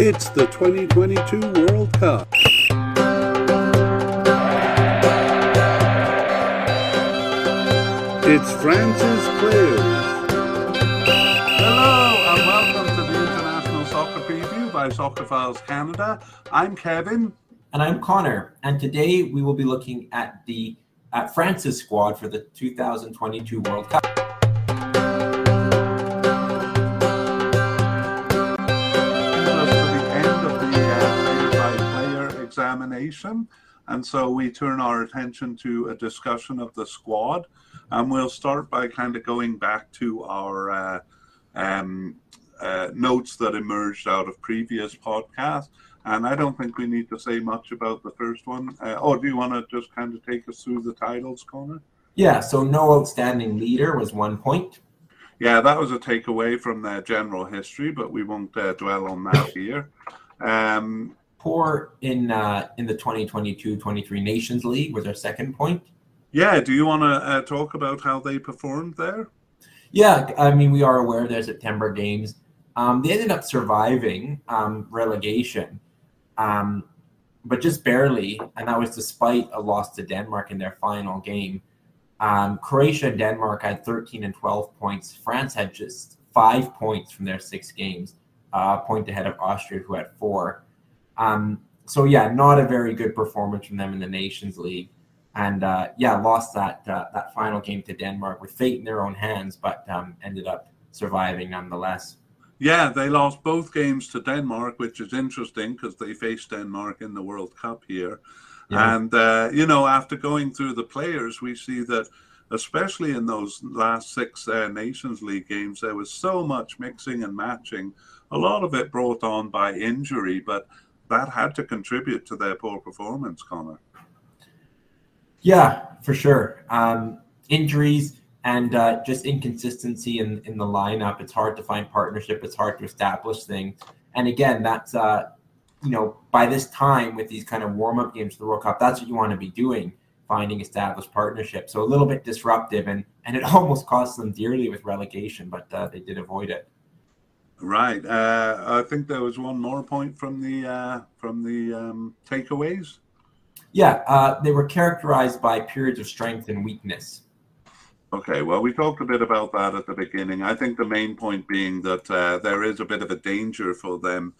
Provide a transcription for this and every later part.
It's the 2022 World Cup. It's France's players. Hello and welcome to the International Soccer Preview by Soccer Files Canada. I'm Kevin. And I'm Connor. And today we will be looking at the at France's squad for the 2022 World Cup. Examination, and so we turn our attention to a discussion of the squad, and we'll start by kind of going back to our uh, um, uh, notes that emerged out of previous podcasts. And I don't think we need to say much about the first one. Uh, or do you want to just kind of take us through the titles, Connor? Yeah, so no outstanding leader was one point. Yeah, that was a takeaway from the general history, but we won't uh, dwell on that here. Um, Poor in uh, in the 2022-23 Nations League was our second point. yeah, do you want to uh, talk about how they performed there? Yeah, I mean we are aware there's September games. Um, they ended up surviving um, relegation, um, but just barely, and that was despite a loss to Denmark in their final game. Um, Croatia and Denmark had 13 and 12 points. France had just five points from their six games, uh, a point ahead of Austria, who had four. Um, so yeah, not a very good performance from them in the Nations League, and uh, yeah, lost that uh, that final game to Denmark with fate in their own hands, but um, ended up surviving nonetheless. Yeah, they lost both games to Denmark, which is interesting because they faced Denmark in the World Cup here. Yeah. And, uh, you know, after going through the players, we see that, especially in those last six uh, Nations League games, there was so much mixing and matching. A lot of it brought on by injury, but that had to contribute to their poor performance, Connor. Yeah, for sure. Um, injuries and uh, just inconsistency in, in the lineup. It's hard to find partnership. It's hard to establish things. And again, that's uh, you know by this time with these kind of warm up games for the World Cup, that's what you want to be doing, finding established partnership. So a little bit disruptive, and and it almost cost them dearly with relegation, but uh, they did avoid it. Right. Uh, I think there was one more point from the uh, from the um, takeaways. Yeah, uh, they were characterized by periods of strength and weakness. Okay, well, we talked a bit about that at the beginning. I think the main point being that uh, there is a bit of a danger for them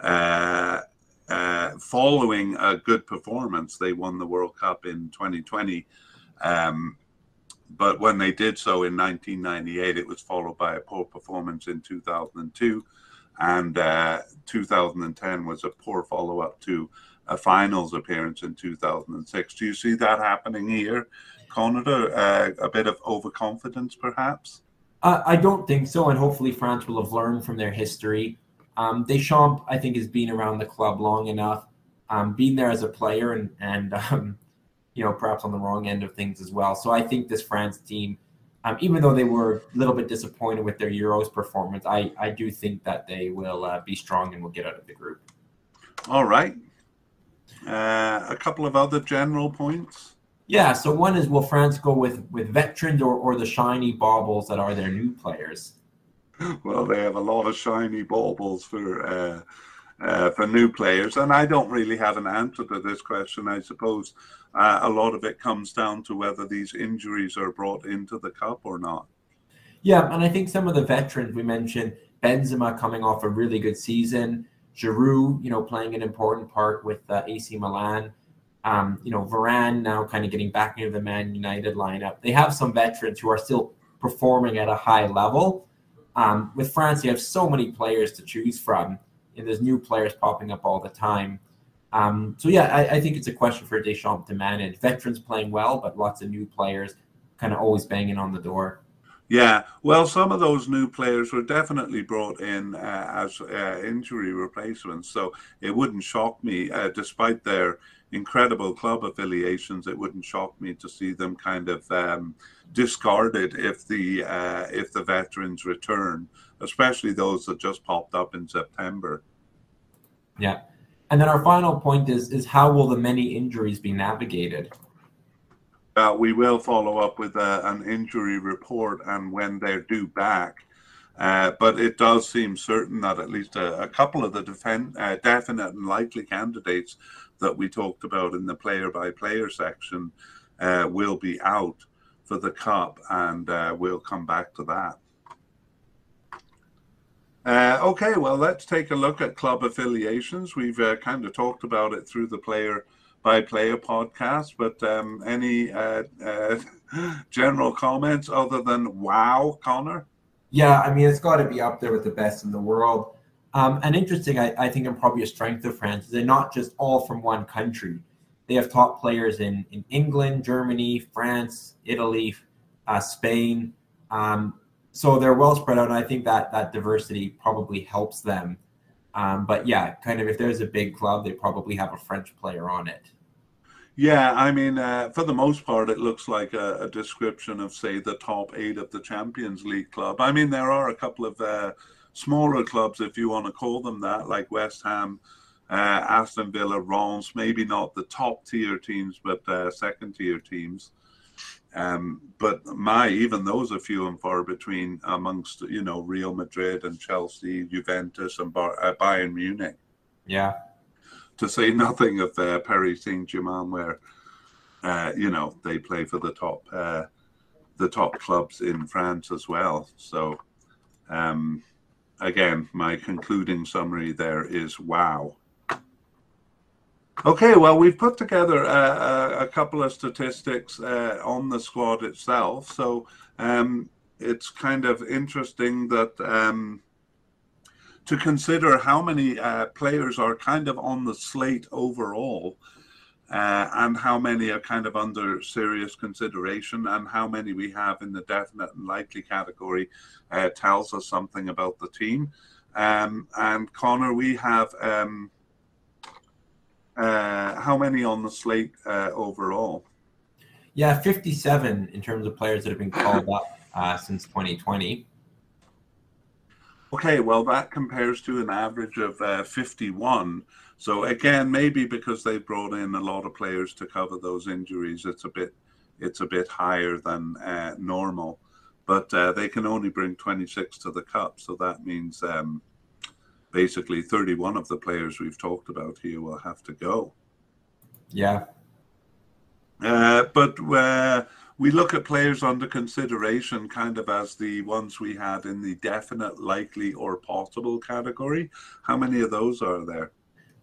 uh, uh, following a good performance. They won the World Cup in 2020. Um, but when they did so in 1998, it was followed by a poor performance in 2002. And uh, 2010 was a poor follow up to a finals appearance in 2006. Do you see that happening here? Connor, uh, a bit of overconfidence, perhaps. I don't think so, and hopefully France will have learned from their history. Um, Deschamps, I think, has been around the club long enough, um, been there as a player, and and um, you know perhaps on the wrong end of things as well. So I think this France team, um, even though they were a little bit disappointed with their Euros performance, I I do think that they will uh, be strong and will get out of the group. All right. Uh, a couple of other general points. Yeah. So one is will France go with with veterans or or the shiny baubles that are their new players? Well, they have a lot of shiny baubles for uh, uh, for new players, and I don't really have an answer to this question. I suppose uh, a lot of it comes down to whether these injuries are brought into the cup or not. Yeah, and I think some of the veterans we mentioned, Benzema coming off a really good season, Giroud, you know, playing an important part with uh, AC Milan. Um, you know, Varane now kind of getting back into the Man United lineup. They have some veterans who are still performing at a high level. Um, with France, you have so many players to choose from, and there's new players popping up all the time. Um, so yeah, I, I think it's a question for Deschamps to manage. Veterans playing well, but lots of new players kind of always banging on the door. Yeah, well, some of those new players were definitely brought in uh, as uh, injury replacements, so it wouldn't shock me, uh, despite their incredible club affiliations, it wouldn't shock me to see them kind of um, discarded if the uh, if the veterans return, especially those that just popped up in September. Yeah. And then our final point is is how will the many injuries be navigated? Uh, we will follow up with uh, an injury report and when they're due back. Uh, but it does seem certain that at least a, a couple of the defend, uh, definite and likely candidates that we talked about in the player by player section uh, will be out for the cup, and uh, we'll come back to that. Uh, okay, well, let's take a look at club affiliations. We've uh, kind of talked about it through the player by player podcast, but um, any uh, uh, general comments other than wow, Connor? Yeah, I mean, it's got to be up there with the best in the world. Um, and interesting, I, I think, and probably a strength of France is they're not just all from one country. They have top players in, in England, Germany, France, Italy, uh, Spain. Um, so they're well spread out. And I think that that diversity probably helps them. Um, but yeah, kind of if there's a big club, they probably have a French player on it. Yeah, I mean, uh, for the most part, it looks like a, a, description of, say, the top eight of the Champions League club. I mean, there are a couple of uh, smaller clubs, if you want to call them that, like West Ham, uh, Aston Villa, Reims, maybe not the top tier teams, but uh, second tier teams. Um, but my, even those are few and far between amongst, you know, Real Madrid and Chelsea, Juventus and Bar- uh, Bayern Munich. Yeah. To say nothing of uh, Paris Saint Germain, where, uh, you know, they play for the top, uh, the top clubs in France as well. So, um, again, my concluding summary there is wow. Okay, well, we've put together a, a, couple of statistics uh, on the squad itself. So um, it's kind of interesting that um, to consider how many uh, players are kind of on the slate overall. Uh, and how many are kind of under serious consideration, and how many we have in the definite and likely category uh, tells us something about the team. Um, and Connor, we have um, uh, how many on the slate uh, overall? Yeah, 57 in terms of players that have been called up uh, since 2020. Okay, well, that compares to an average of uh, 51. So again, maybe because they brought in a lot of players to cover those injuries, it's a bit it's a bit higher than uh, normal. But uh, they can only bring 26 to the cup, so that means um, basically 31 of the players we've talked about here will have to go. Yeah. Uh, but uh, we look at players under consideration kind of as the ones we had in the definite, likely, or possible category. How many of those are there?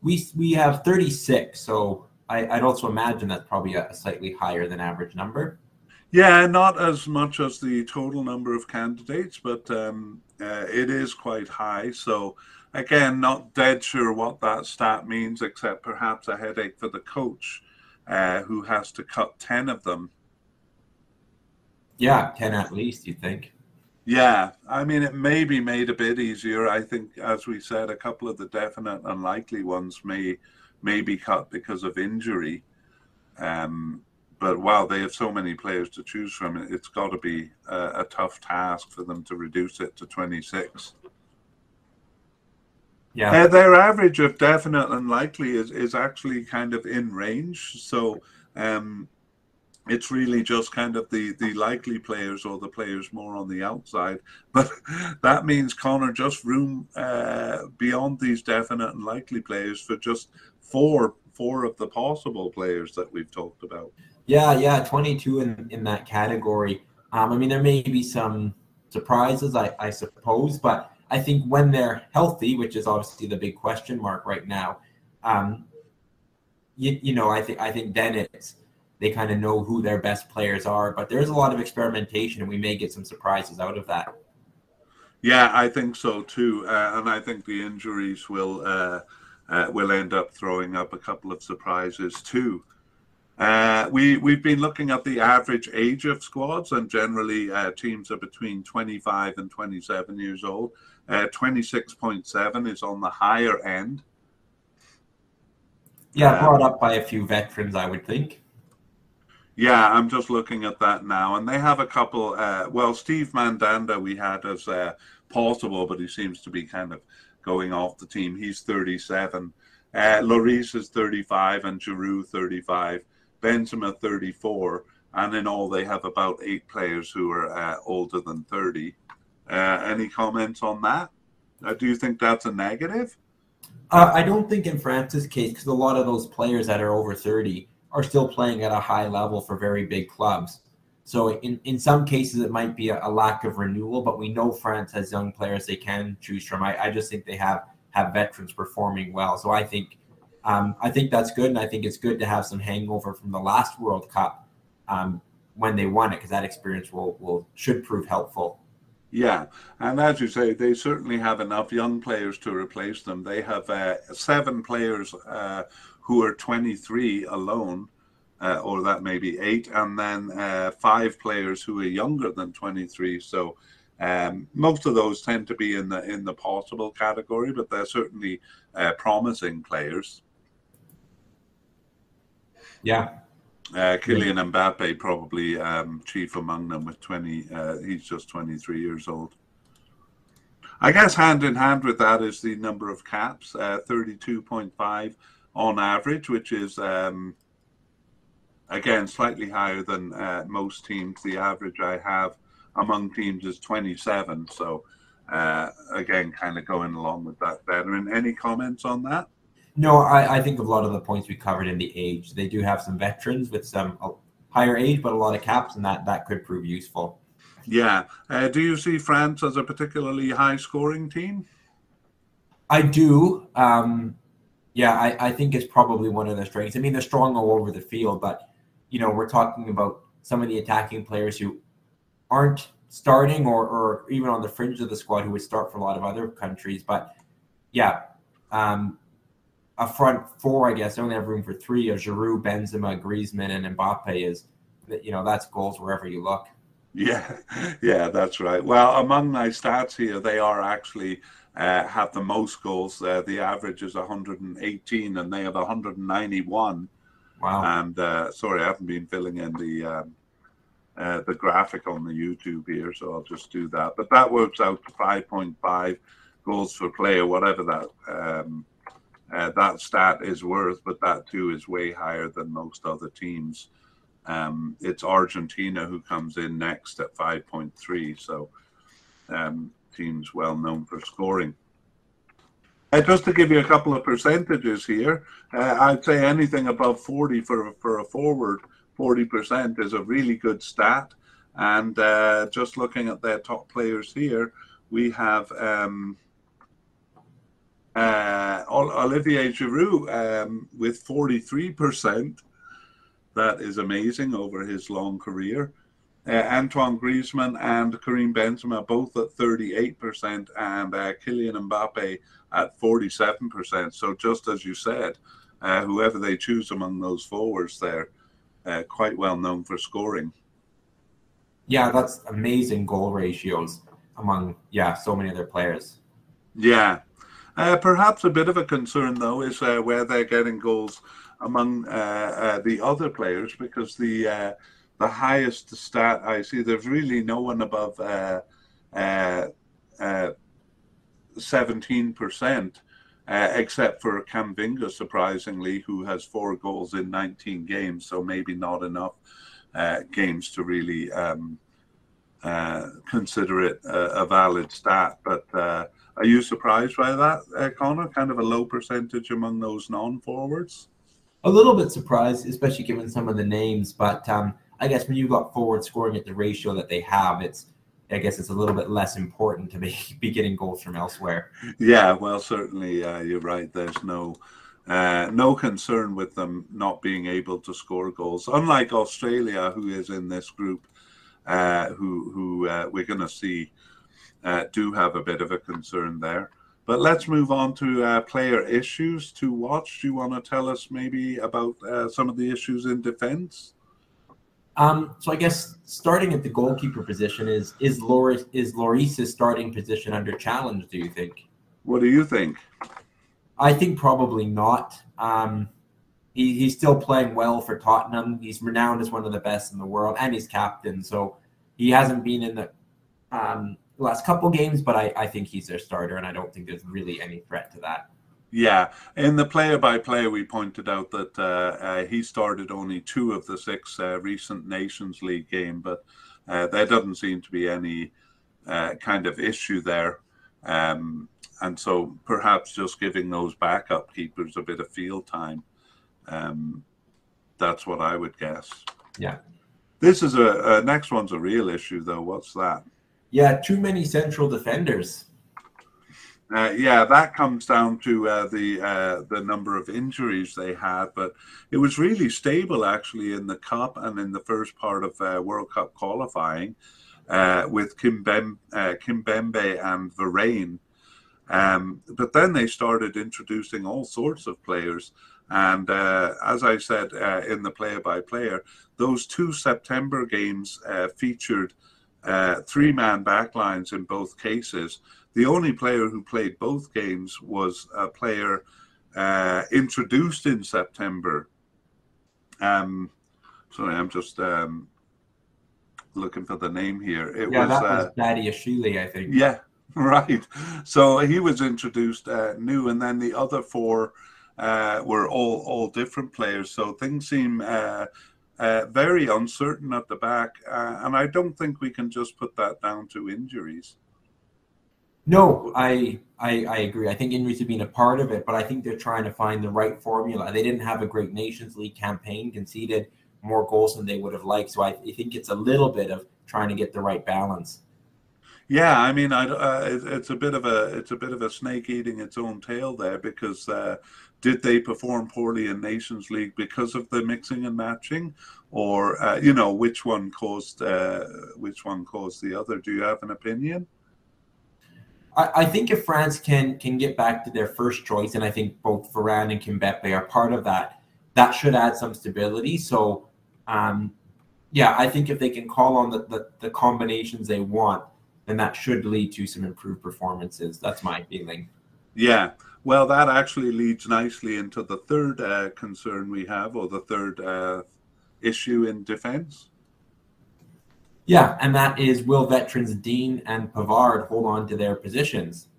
We, we have 36. So I, would also imagine that's probably a, a slightly higher than average number. Yeah, not as much as the total number of candidates, but um, uh, it is quite high. So Again, not dead sure what that stat means, except perhaps a headache for the coach uh, who has to cut 10 of them. Yeah, 10 at least, you think? Yeah, I mean, it may be made a bit easier. I think, as we said, a couple of the definite unlikely ones may may be cut because of injury. Um, but wow, they have so many players to choose from. It's got to be a, a tough task for them to reduce it to 26. Yeah. Uh, their average of definite and likely is, is actually kind of in range. So um, it's really just kind of the, the likely players or the players more on the outside. But that means Connor just room uh, beyond these definite and likely players for just four four of the possible players that we've talked about. Yeah, yeah, 22 in, in that category. Um, I mean, there may be some surprises, I, I suppose, but I think when they're healthy, which is obviously the big question mark right now, um, you, you know, I think I think then it's they kind of know who their best players are. But there's a lot of experimentation, and we may get some surprises out of that. Yeah, I think so too, uh, and I think the injuries will uh, uh, will end up throwing up a couple of surprises too. Uh, we we've been looking at the average age of squads, and generally uh, teams are between 25 and 27 years old. Uh, 26.7 is on the higher end. Yeah, brought um, up by a few veterans, I would think. Yeah, I'm just looking at that now, and they have a couple. Uh, well, Steve Mandanda we had as uh, possible, but he seems to be kind of going off the team. He's 37. Uh, Lloris is 35, and Giroud 35. Benzema 34, and in all they have about eight players who are uh, older than 30. Uh, any comments on that? Uh, do you think that's a negative? Uh, I don't think in France's case, because a lot of those players that are over 30 are still playing at a high level for very big clubs. So in, in some cases, it might be a, a lack of renewal, but we know France has young players they can choose from. I, I just think they have have veterans performing well. So I think um, I think that's good, and I think it's good to have some hangover from the last World Cup um, when they won it, because that experience will will should prove helpful. Yeah, and as you say, they certainly have enough young players to replace them. They have uh, seven players uh, who are 23 alone, uh, or that may be eight, and then uh, five players who are younger than 23. So um, most of those tend to be in the in the possible category, but they're certainly uh, promising players. Yeah, uh, Kylian Mbappe probably um, chief among them with 20. Uh, he's just 23 years old. I guess hand in hand with that is the number of caps, uh, 32.5 on average, which is um, again slightly higher than uh, most teams. The average I have among teams is 27. So uh, again, kind of going along with that veteran. Any comments on that? No, I, I think of a lot of the points we covered in the age. They do have some veterans with some uh, higher age, but a lot of caps, and that that could prove useful. Yeah. Uh, do you see France as a particularly high scoring team? I do. Um, yeah, I, I think it's probably one of their strengths. I mean, they're strong all over the field, but you know, we're talking about some of the attacking players who aren't starting or, or even on the fringe of the squad who would start for a lot of other countries. But yeah, um, a front four, I guess. They only have room for three of Giroud, Benzema, Griezmann, and Mbappe. Is you know that's goals wherever you look. Yeah, yeah, that's right. Well, among my stats here, they are actually uh, have the most goals. Uh, the average is 118, and they have 191. Wow. And uh, sorry, I haven't been filling in the um, uh, the graphic on the YouTube here, so I'll just do that. But that works out to 5.5 goals per player, whatever that um, uh, that stat is worth, but that too is way higher than most other teams. Um, it's Argentina who comes in next at 5.3, so um, teams well known for scoring. Uh, just to give you a couple of percentages here, uh, I'd say anything above 40 for, for a forward, 40% is a really good stat. And uh, just looking at their top players here, we have um, uh, Olivier Giroud um, with 43%. That is amazing over his long career. Uh, Antoine Griezmann and Karim Benzema both at 38%, and uh, Kylian Mbappe at 47%. So, just as you said, uh, whoever they choose among those forwards, they're uh, quite well known for scoring. Yeah, that's amazing goal ratios among yeah so many of their players. Yeah, uh, perhaps a bit of a concern, though, is uh, where they're getting goals among uh, uh the other players because the uh, the highest stat I see, there's really no one above uh, seventeen percent. except for Camavinga, surprisingly, who has four goals in 19 games, so maybe not enough games to really um, consider it a, a, valid stat. But are you surprised by that, uh, Connor? Kind of a low percentage among those non-forwards. A little bit surprised, especially given some of the names. But um, I guess when you've got forward scoring at the ratio that they have, it's I guess it's a little bit less important to be, be getting goals from elsewhere. Yeah, well, certainly uh, you're right. There's no uh, no concern with them not being able to score goals, unlike Australia, who is in this group, uh, who who uh, we're going to see uh, do have a bit of a concern there. But let's move on to uh, player issues to watch. Do you want to tell us maybe about uh, some of the issues in defense? Um, so I guess starting at the goalkeeper position is is Lloris is Lloris's starting position under challenge? Do you think? What do you think? I think probably not. Um, he, he's still playing well for Tottenham. He's renowned as one of the best in the world, and he's captain. So he hasn't been in the um, last couple games, but I, I think he's their starter, and I don't think there's really any threat to that. Yeah, in the player by player, we pointed out that uh, uh, he started only two of the six uh, recent Nations League game, but uh, there doesn't seem to be any uh, kind of issue there. Um, and so perhaps just giving those backup keepers a bit of field time. Um, that's what I would guess. Yeah. This is a, a next one's a real issue though. What's that? Yeah, too many central defenders. Uh, yeah, that comes down to uh, the uh, the number of injuries they had, but it was really stable actually in the cup and in the first part of uh, World Cup qualifying uh, with Kimbem, uh, Kimpembe and Varane. Um, but then they started introducing all sorts of players, and as I said in the player-by-player, those two September games featured three-man backlines in both cases the only player who played both games was a player uh, introduced in September. Um, sorry, I'm just um, looking for the name here. It yeah, was, that was uh, Badiashile, I think. Yeah, right. So he was introduced uh, new, and then the other four uh, were all all different players. So things seem uh, uh, very uncertain at the back, uh, and I don't think we can just put that down to injuries. No, I, I I agree. I think injuries have been a part of it, but I think they're trying to find the right formula. They didn't have a great Nations League campaign, conceded more goals than they would have liked. So I, I think it's a little bit of trying to get the right balance. Yeah, I mean, I, uh, it's a bit of a it's a bit of a snake eating its own tail there because uh, did they perform poorly in Nations League because of the mixing and matching, or uh, you know which one caused uh, which one caused the other? Do you have an opinion? I, think if France can can get back to their first choice, and I think both Varane and Kimpembe are part of that, that should add some stability. So, um, yeah, I think if they can call on the, the, the combinations they want, then that should lead to some improved performances. That's my feeling. Yeah. Well, that actually leads nicely into the third uh, concern we have, or the third uh, issue in defense. Yeah, and that is will veterans Digne and Pavard hold on to their positions?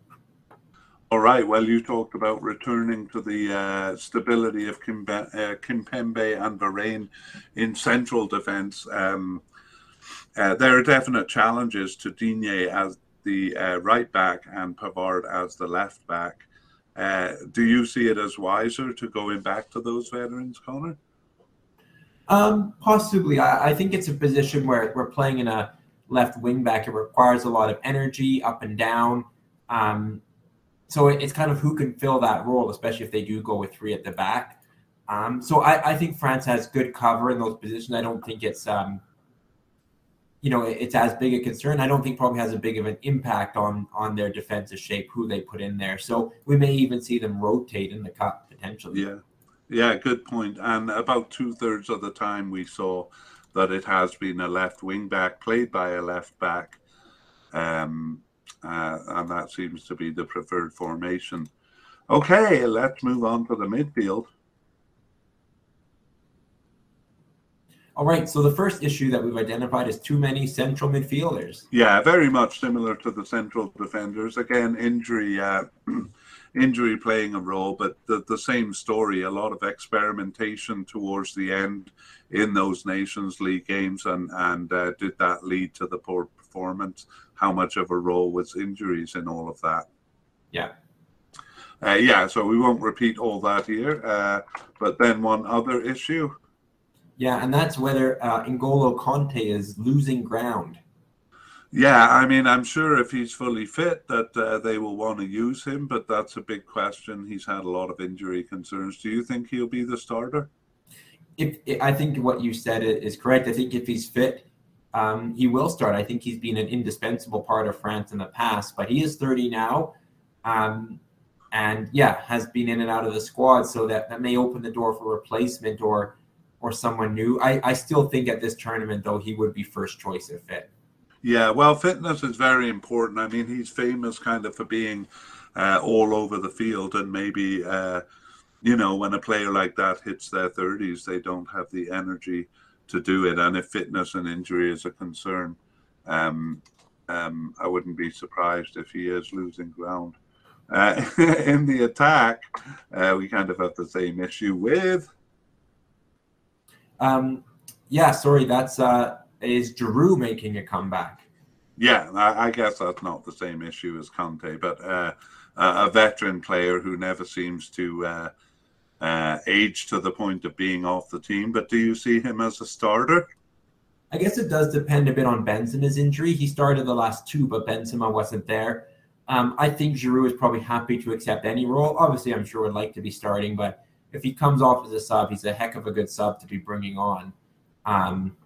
All right. Well, you talked about returning to the uh, stability of Kimbe- uh, Kimpembe and Varane in central defence. Um, uh, there are definite challenges to Digne as the uh, right back and Pavard as the left back. Uh, do you see it as wiser to going back to those veterans, Connor? Um, possibly. I, I, think it's a position where we're playing in a left wing back. It requires a lot of energy up and down. Um, so it, it's kind of who can fill that role, especially if they do go with three at the back. Um, so I, I, think France has good cover in those positions. I don't think it's um, you know it's as big a concern. I don't think probably has a big of an impact on on their defensive shape who they put in there. So we may even see them rotate in the cup potentially. Yeah. Yeah, good point. And about two thirds of the time, we saw that it has been a left wing back played by a left back, um, uh, and that seems to be the preferred formation. Okay, let's move on to the midfield. All right, so the first issue that we've identified is too many central midfielders. Yeah, very much similar to the central defenders. Again, injury. Uh, injury playing a role, but the, the same story. A lot of experimentation towards the end in those Nations League games, and and uh, did that lead to the poor performance? How much of a role was injuries in all of that? Yeah. Uh, yeah, so we won't repeat all that here. Uh, but then one other issue. Yeah, and that's whether uh, N'Golo Kanté is losing ground. Yeah, I mean, I'm sure if he's fully fit that uh, they will want to use him, but that's a big question. He's had a lot of injury concerns. Do you think he'll be the starter? If, if I think what you said is correct. I think if he's fit, um, he will start. I think he's been an indispensable part of France in the past, but he is 30 now. Um, and yeah, has been in and out of the squad, so that, that may open the door for replacement or or someone new. I, I still think at this tournament though he would be first choice if fit. Yeah, well, fitness is very important. I mean, he's famous kind of for being uh, all over the field, and maybe, uh, you know, when a player like that hits their 30s, they don't have the energy to do it. And if fitness and injury is a concern, um, um, I wouldn't be surprised if he is losing ground. Uh, in the attack, uh, we kind of have the same issue with. Um, yeah, sorry, that's uh, is Giroud making a comeback? Yeah, I, I, guess that's not the same issue as Kanté, but uh, a veteran player who never seems to uh, uh, age to the point of being off the team. But do you see him as a starter? I guess it does depend a bit on Benzema's injury. He started the last two, but Benzema wasn't there. Um, I think Giroud is probably happy to accept any role. Obviously, I'm sure would like to be starting, but if he comes off as a sub, he's a heck of a good sub to be bringing on. Um,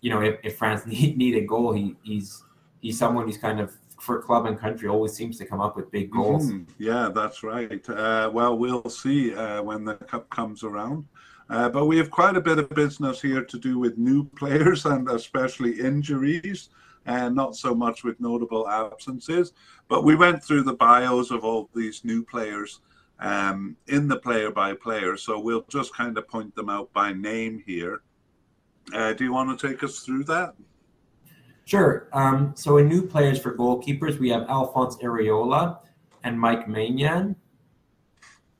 you know, if, if France need, need a goal, he, he's he's someone who's kind of for club and country always seems to come up with big goals. Mm, yeah, that's right. Uh, well, we'll see uh, when the cup comes around. Uh, but we have quite a bit of business here to do with new players and especially injuries, and not so much with notable absences. But we went through the bios of all these new players um, in the player by player. So we'll just kind of point them out by name here. Uh, do you want to take us through that? Sure. Um, so in new players for goalkeepers, we have Alphonse Areola and Mike Maignan.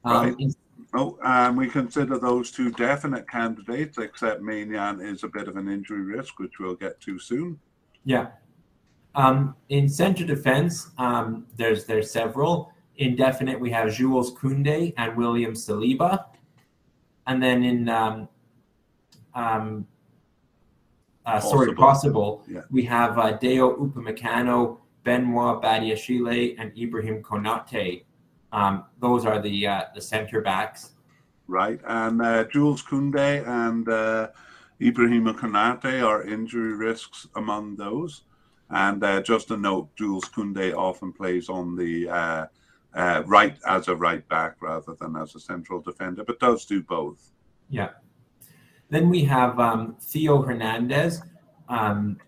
Um, right. Oh, and we consider those two definite candidates, except Maignan is a bit of an injury risk, which we'll get to soon. Yeah. Um, in center defense, um, there's there's several. Indefinite, we have Jules Koundé and William Saliba. And then in um, um, uh, sorry, possible. Yeah. We have uh, Dayot Upamecano, Benoit Badiashile, and Ibrahim Konate. Um, those are the uh, the center backs. Right, and uh, Jules Koundé and uh, Ibrahim Konate are injury risks among those. And uh, just a note, Jules Koundé often plays on the uh, right as a right back rather than as a central defender, but does do both. Yeah. Then we have um, Theo Hernandez, um,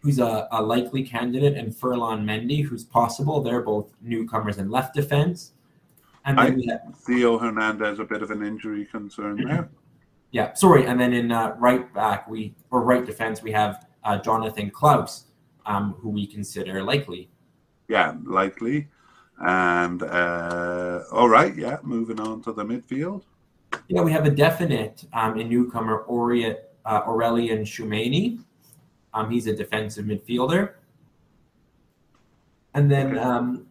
who's a, a, likely candidate, and Ferland Mendy, who's possible. They're both newcomers in left defense. And then I, we have, Theo Hernandez, a bit of an injury concern there. Yeah, sorry. And then in uh, right back, we or right defense, we have uh, Jonathan Clauss, um, who we consider likely. Yeah, likely. And uh, all right, yeah, moving on to the midfield. Yeah, we have a definite um, in newcomer Aurelien, uh, Aurelien Tchouameni. Um, he's a defensive midfielder. And then um,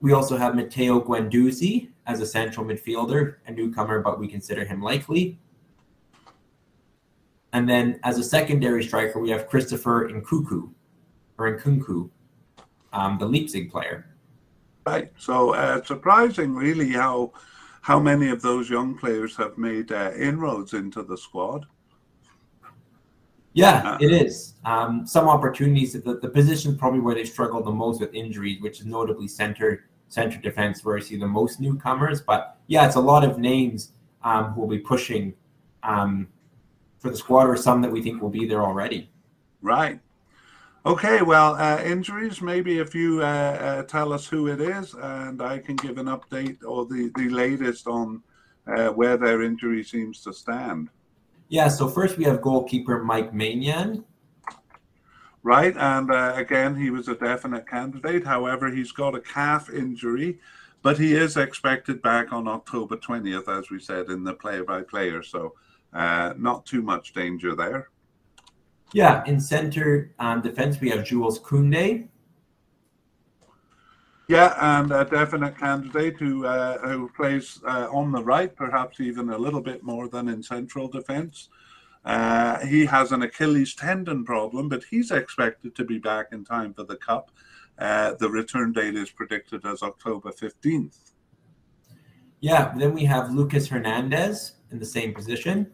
we also have Matteo Guendouzi as a central midfielder, a newcomer, but we consider him likely. And then as a secondary striker, we have Christopher Nkunku, or Nkunku, um, the Leipzig player. Right. So uh, surprising, really, how how many of those young players have made uh, inroads into the squad? Yeah, uh, it is. Um, some opportunities. The, the position probably where they struggle the most with injuries, which is notably center center defense, where I see the most newcomers. But yeah, it's a lot of names um, who will be pushing um, for the squad, or some that we think will be there already. Right. Okay, well, uh, injuries, maybe if you uh, uh, tell us who it is, and I can give an update or the, the latest on uh, where their injury seems to stand. Yeah, so first we have goalkeeper Mike Maignan. Right, and uh, again, he was a definite candidate. However, he's got a calf injury, but he is expected back on October 20th, as we said in the play by player. So, uh, not too much danger there. Yeah, in center um, defense, we have Jules Koundé. Yeah, and a definite candidate who uh, who plays uh, on the right, perhaps even a little bit more than in central defense. Uh, he has an Achilles tendon problem, but he's expected to be back in time for the cup. Uh, the return date is predicted as October fifteenth. Yeah, then we have Lucas Hernandez in the same position.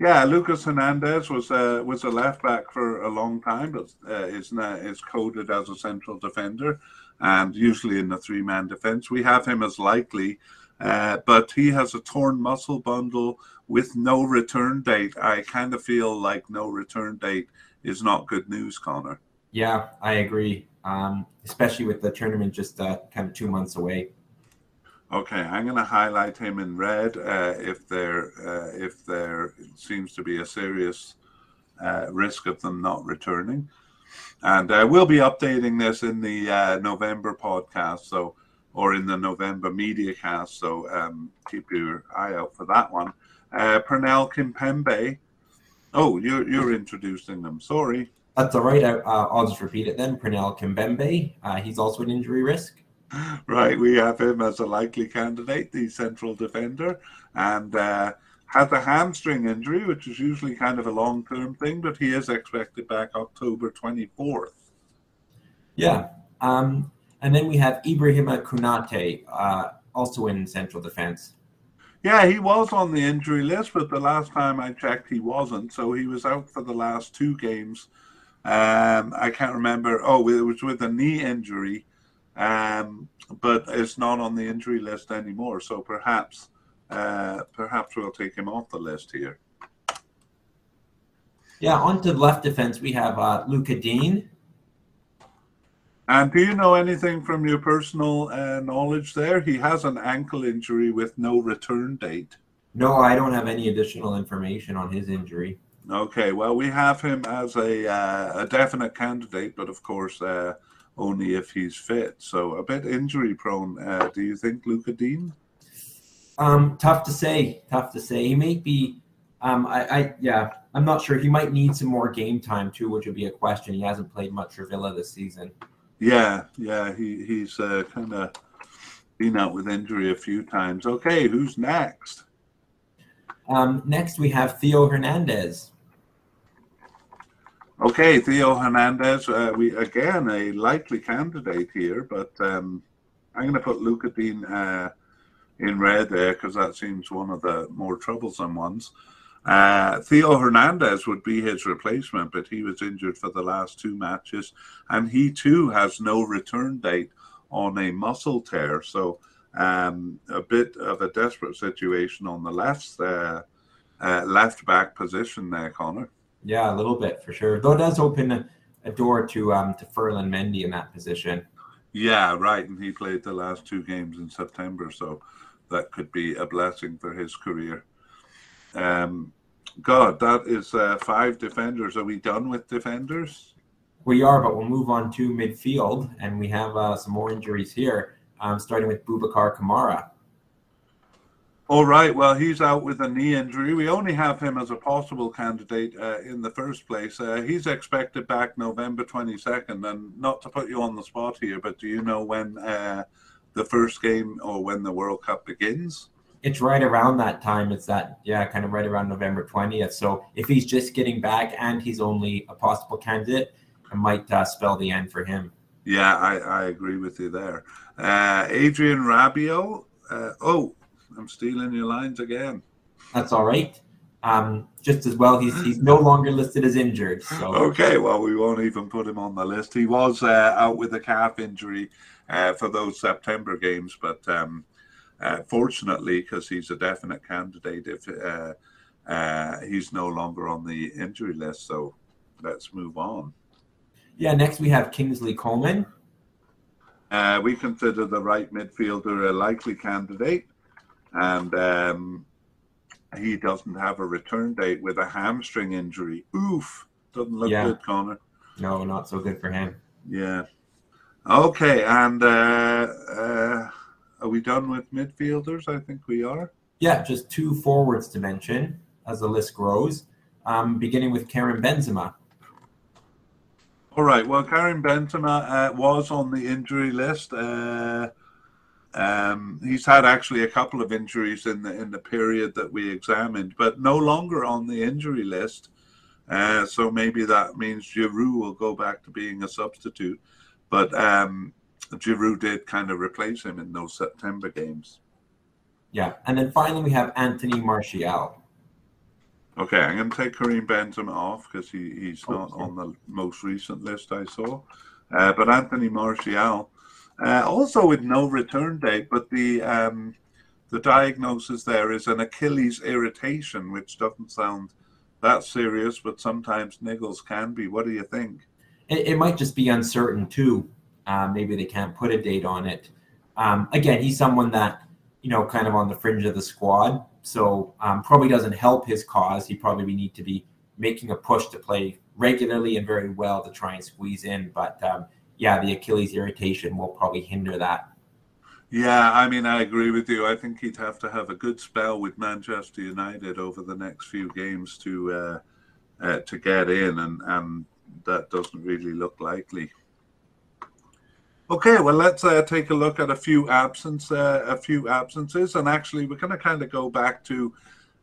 Yeah, Lucas Hernandez was uh, was a left back for a long time, but uh, is now is coded as a central defender, and usually in the three man defense. We have him as likely, uh, but he has a torn muscle bundle with no return date. I kind of feel like no return date is not good news, Connor. Yeah, I agree. Um, especially with the tournament just uh, kind of two months away. Okay, I'm going to highlight him in red uh, if there uh, if there seems to be a serious uh, risk of them not returning, and uh, we'll be updating this in the uh, November podcast, so or in the November media cast. So um, keep your eye out for that one. Uh, Presnel Kimpembe. Oh, you're you're introducing them. Sorry. That's all right. I, uh, I'll just repeat it then. Presnel Kimpembe, uh, he's also an injury risk. Right, we have him as a likely candidate, the central defender, and uh, had the hamstring injury, which is usually kind of a long term thing, but he is expected back October 24th. Yeah. Um, and then we have Ibrahima Konate, uh, also in central defense. Yeah, he was on the injury list, but the last time I checked, he wasn't. So he was out for the last two games. Um, I can't remember. Oh, it was with a knee injury, um, but it's not on the injury list anymore. So perhaps, uh, perhaps we'll take him off the list here. Yeah, on to the left defense, we have uh, Lucas Digne. And do you know anything from your personal uh, knowledge there? He has an ankle injury with no return date. No, I don't have any additional information on his injury. Okay, well, we have him as a uh, a definite candidate, but of course, uh, only if he's fit. So a bit injury prone. Uh, do you think Lucas Digne? Um, tough to say. Tough to say. He may be. Um, I, I yeah, I'm not sure. He might need some more game time too, which would be a question. He hasn't played much for Villa this season. Yeah, yeah, he he's uh, kind of been out with injury a few times. Okay, who's next? Um, next, we have Theo Hernandez. Okay, Theo Hernandez. Uh, we again a likely candidate here, but um, I'm going to put Lucas Digne uh, in red there because that seems one of the more troublesome ones. Uh, Theo Hernandez would be his replacement, but he was injured for the last two matches, and he too has no return date on a muscle tear. So, um, a bit of a desperate situation on the left uh, uh, left back position there, Connor. Yeah, a little bit for sure. Though it does open a, a door to um, to Ferland Mendy in that position. Yeah, right. And he played the last two games in September, so that could be a blessing for his career. Um, God, that is uh, five defenders. Are we done with defenders? We are, but we'll move on to midfield, and we have uh, some more injuries here. Um, starting with Boubacar Kamara. All right. Well, he's out with a knee injury. We only have him as a possible candidate uh, in the first place. Uh, he's expected back November 22nd. And not to put you on the spot here, but do you know when uh, the first game or when the World Cup begins? It's right around that time. It's that, yeah, kind of right around November 20th. So if he's just getting back and he's only a possible candidate, it might uh, spell the end for him. Yeah, I, I agree with you there. Uh, Adrien Rabiot. Uh, oh, I'm stealing your lines again. That's all right. Um, just as well, he's he's no longer listed as injured. So Okay, well, we won't even put him on the list. He was uh, out with a calf injury uh, for those September games, but um, uh, fortunately, because he's a definite candidate, if uh, uh, he's no longer on the injury list, so let's move on. yeah, next we have Kingsley Coman. Uh, we consider the right midfielder a likely candidate, and um, he doesn't have a return date with a hamstring injury. Oof, doesn't look Yeah. good, Connor. No, not so good for him. Yeah. Okay, and uh, uh, are we done with midfielders? I think we are. Yeah, just two forwards to mention as the list grows. Um, beginning with Karim Benzema. All right. Well, Karim Benzema uh, was on the injury list. Uh, um, he's had actually a couple of injuries in the in the period that we examined, but no longer on the injury list. Uh, so maybe that means Giroud will go back to being a substitute. But um, Giroud did kind of replace him in those September games. Yeah, and then finally we have Anthony Martial. Okay, I'm going to take Karim Benzema off because he, he's not Okay. on the most recent list I saw. Uh, but Anthony Martial, uh, also with no return date, but the um, the diagnosis there is an Achilles irritation, which doesn't sound that serious, but sometimes niggles can be. What do you think? It, it might just be uncertain too. Uh, maybe they can't put a date on it. Um, again, he's someone that you know, kind of on the fringe of the squad, so um, probably doesn't help his cause. He probably need to be making a push to play regularly and very well to try and squeeze in. But um, yeah, the Achilles irritation will probably hinder that. Yeah, I mean, I agree with you. I think he'd have to have a good spell with Manchester United over the next few games to uh, uh, to get in, and and that doesn't really look likely. Okay, well, let's uh, take a look at a few absence, uh, a few absences, and actually, we're going to kind of go back to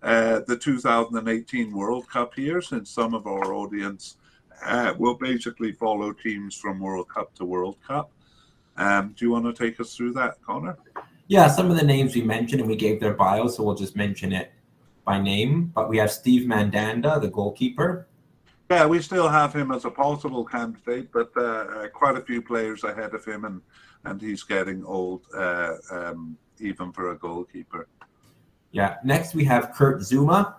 uh, the 2018 World Cup here, since some of our audience uh, will basically follow teams from World Cup to World Cup. Um, do you want to take us through that, Connor? Yeah, some of the names we mentioned and we gave their bio, so we'll just mention it by name. But we have Steve Mandanda, the goalkeeper. Yeah, we still have him as a possible candidate, but uh, uh, quite a few players ahead of him, and and he's getting old, uh, um, even for a goalkeeper. Yeah. Next, we have Kurt Zouma.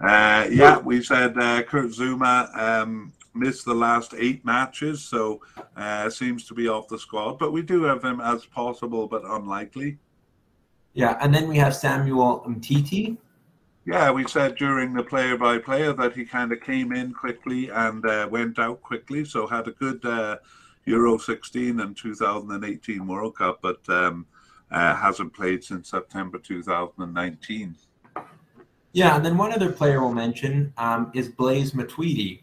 Uh, yeah, we said uh, Kurt Zouma um, missed the last eight matches, so uh, seems to be off the squad. But we do have him as possible, but unlikely. Yeah, and then we have Samuel Umtiti. Yeah, we said during the player by player that he kind of came in quickly and uh, went out quickly, so had a good uh, Euro 16 and 2018 World Cup, but um, uh, hasn't played since September 2019. Yeah, and then one other player we'll mention um, is Blaise Matuidi.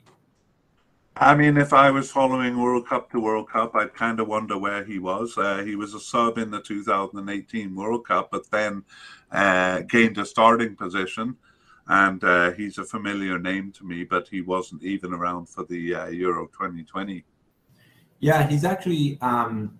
I mean, if I was following World Cup to World Cup, I'd kind of wonder where he was. Uh, he was a sub in the 2018 World Cup, but then uh, gained a starting position. And uh, he's a familiar name to me, but he wasn't even around for the uh, Euro 2020. Yeah, he's actually um,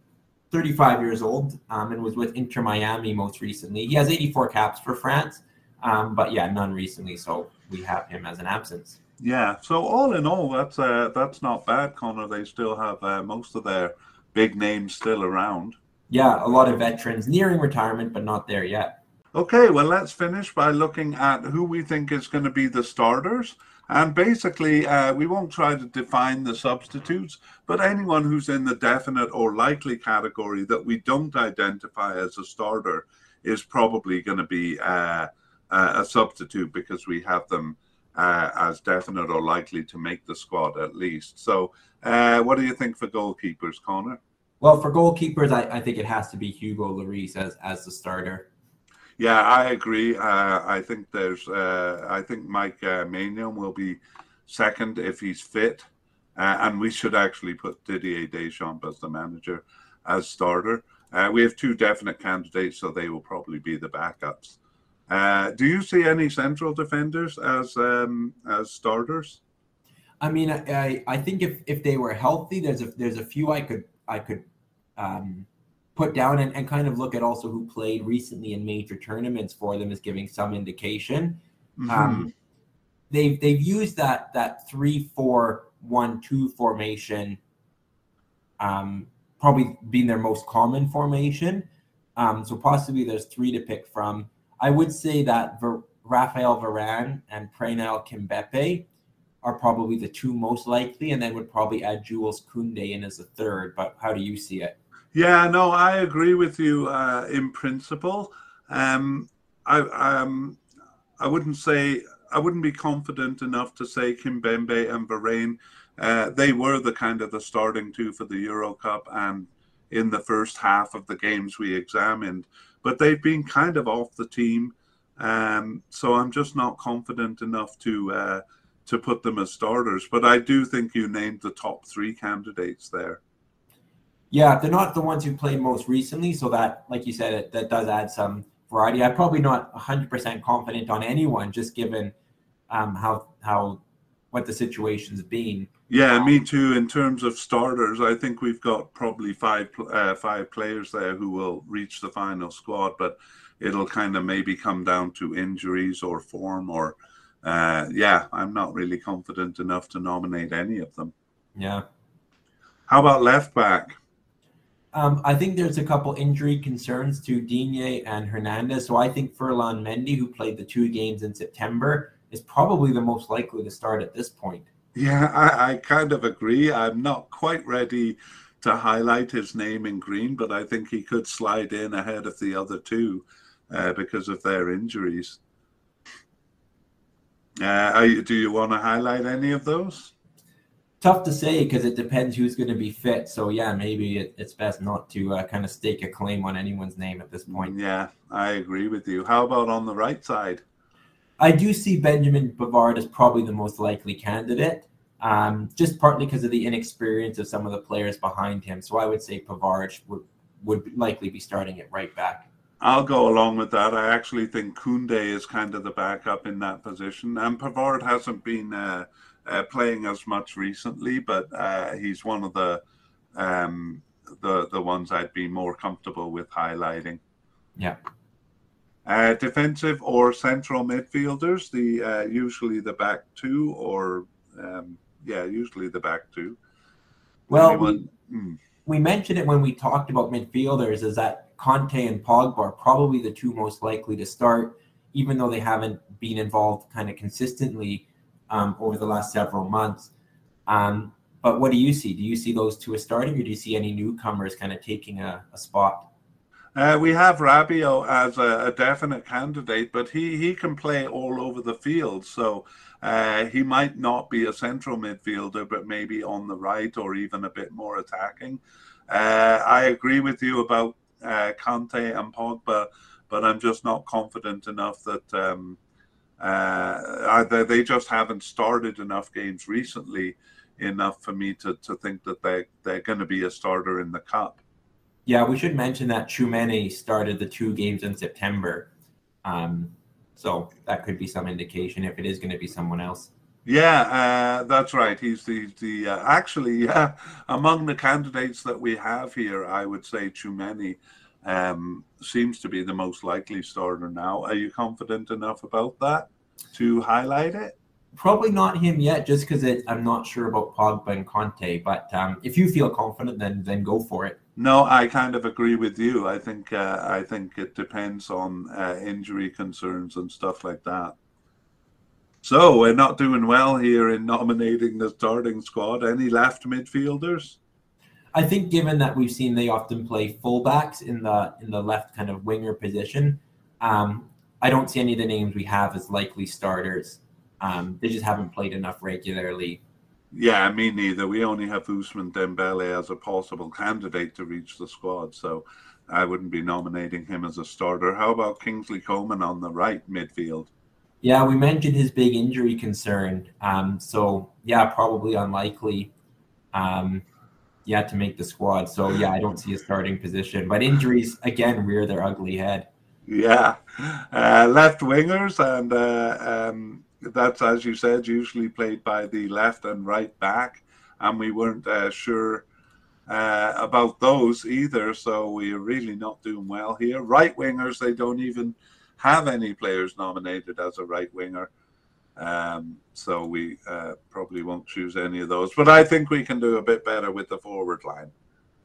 35 years old um, and was with Inter Miami most recently. He has 84 caps for France, um, but yeah, none recently. So we have him as an absence. Yeah. So all in all, that's uh, that's not bad, Connor. They still have uh, most of their big names still around. Yeah, a lot of veterans nearing retirement, but not there yet. Okay, well, let's finish by looking at who we think is going to be the starters. And basically, uh, we won't try to define the substitutes, but anyone who's in the definite or likely category that we don't identify as a starter is probably going to be uh, a substitute because we have them uh, as definite or likely to make the squad at least. So, uh, what do you think for goalkeepers, Connor? Well, for goalkeepers, I, I think it has to be Hugo Lloris as, as the starter. Yeah, I agree. Uh, I think there's. Uh, I think Mike uh, Maignan will be second if he's fit, uh, and we should actually put Didier Deschamps as the manager as starter. Uh, we have two definite candidates, so they will probably be the backups. Uh, do you see any central defenders as um, as starters? I mean, I, I think if, if they were healthy, there's a there's a few I could I could um, put down and, and kind of look at also who played recently in major tournaments for them is giving some indication. Mm-hmm. Um, they've they've used that that three four one two formation, um, probably being their most common formation. Um, so possibly there's three to pick from. I would say that Ver- Raphael Varane and Presnel Kimpembe are probably the two most likely, and then would probably add Jules Koundé in as a third. But how do you see it? Yeah, no, I agree with you uh, in principle. Um, I um, I wouldn't say I wouldn't be confident enough to say Kimpembe and Varane. Uh, they were the kind of the starting two for the Euro Cup and in the first half of the games we examined, but they've been kind of off the team. Um, so I'm just not confident enough to uh, to put them as starters. But I do think you named the top three candidates there. Yeah, they're not the ones who played most recently, so that, like you said, it, that does add some variety. I'm probably not 100% confident on anyone, just given um, how how what the situation's been. Yeah, me too. In terms of starters, I think we've got probably five uh, five players there who will reach the final squad, but it'll kind of maybe come down to injuries or form or uh, yeah, I'm not really confident enough to nominate any of them. Yeah. How about left back? Um, I think there's a couple injury concerns to Digne and Hernandez. So I think Ferland Mendy, who played the two games in September, is probably the most likely to start at this point. Yeah, I, I kind of agree. I'm not quite ready to highlight his name in green, but I think he could slide in ahead of the other two uh, because of their injuries. Uh, you, do you want to highlight any of those? Tough to say because it depends who's going to be fit. So yeah, maybe it, it's best not to uh, kind of stake a claim on anyone's name at this point. Yeah, I agree with you. How about on the right side? I do see Benjamin Pavard as probably the most likely candidate. um, just partly because of the inexperience of some of the players behind him. So I would say Pavard would, would likely be starting it right back. I'll go along with that. I actually think Koundé is kind of the backup in that position, and Pavard hasn't been uh, uh, playing as much recently, but uh, he's one of the um, the the ones I'd be more comfortable with highlighting. Yeah. Uh, defensive or central midfielders, the uh, usually the back two or um, yeah, usually the back two. Well, we, hmm. we mentioned it when we talked about midfielders is that Kanté and Pogba are probably the two most likely to start, even though they haven't been involved kind of consistently um, over the last several months. Um, but what do you see? Do you see those two as starting, or do you see any newcomers kind of taking a, a spot? Uh, we have Rabiot as a, a definite candidate, but he, he can play all over the field. So uh, he might not be a central midfielder, but maybe on the right or even a bit more attacking. Uh, I agree with you about uh, Kanté and Pogba, but I'm just not confident enough that um, uh, they, they just haven't started enough games recently enough for me to, to think that they, they're going to be a starter in the cup. Yeah, we should mention that Tchouaméni started the two games in September. Um, so that could be some indication if it is going to be someone else. Yeah, uh, that's right. He's the the uh, actually yeah among the candidates that we have here, I would say Tchouaméni um, seems to be the most likely starter now. Are you confident enough about that to highlight it? Probably not him yet, just because I'm not sure about Pogba and Kanté. But um, if you feel confident, then then go for it. No, I kind of agree with you. I think uh, I think it depends on uh, injury concerns and stuff like that. So we're not doing well here in nominating the starting squad. Any left midfielders? I think given that we've seen they often play fullbacks in the in the left kind of winger position, um, I don't see any of the names we have as likely starters. Um, they just haven't played enough regularly. Yeah, me neither. We only have Ousmane Dembele as a possible candidate to reach the squad, so I wouldn't be nominating him as a starter. How about Kingsley Coman on the right midfield? Yeah, we mentioned his big injury concern. Um, so yeah, probably unlikely. Um, yeah, to make the squad. So yeah, I don't see a starting position. But injuries again rear their ugly head. Yeah, uh, left wingers, and uh, um, that's as you said, usually played by the left and right back, and we weren't uh, sure uh, about those either. So we're really not doing well here. Right wingers, they don't even have any players nominated as a right winger. Um, so we uh, probably won't choose any of those. But I think we can do a bit better with the forward line.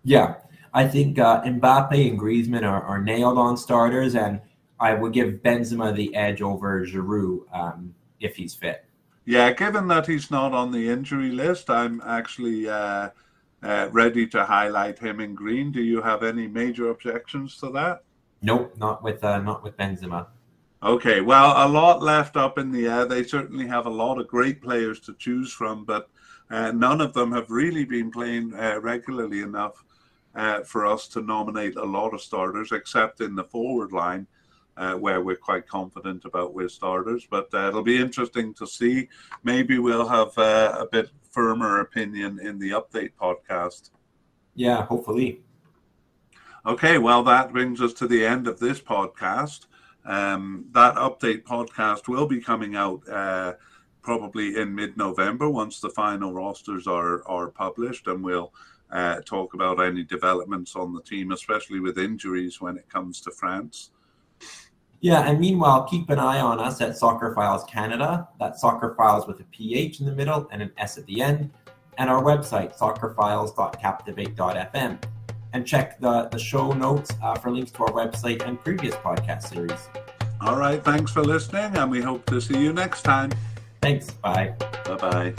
Yeah, I think uh, Mbappe and Griezmann are, are, nailed on starters, and I would give Benzema the edge over Giroud um, if he's fit. Yeah, given that he's not on the injury list, I'm actually uh, uh, ready to highlight him in green. Do you have any major objections to that? Nope, not with uh, not with Benzema. Okay, well, a lot left up in the air. They certainly have a lot of great players to choose from, but uh, none of them have really been playing uh, regularly enough uh, for us to nominate a lot of starters, except in the forward line, uh, where we're quite confident about with starters. But uh, it'll be interesting to see. Maybe we'll have uh, a bit firmer opinion in the update podcast. Yeah, hopefully. Okay, well, that brings us to the end of this podcast. Um, that update podcast will be coming out uh, probably in mid-November once the final rosters are are published, and we'll uh, talk about any developments on the team, especially with injuries when it comes to France. Yeah, and meanwhile, keep an eye on us at Soccer Philes Canada. That's Soccer Philes with a PH in the middle and an S at the end, and our website soccerphiles.captivate.fm and check the, the show notes uh, for links to our website and previous podcast series. All right. Thanks for listening, and we hope to see you next time. Thanks. Bye. Bye bye.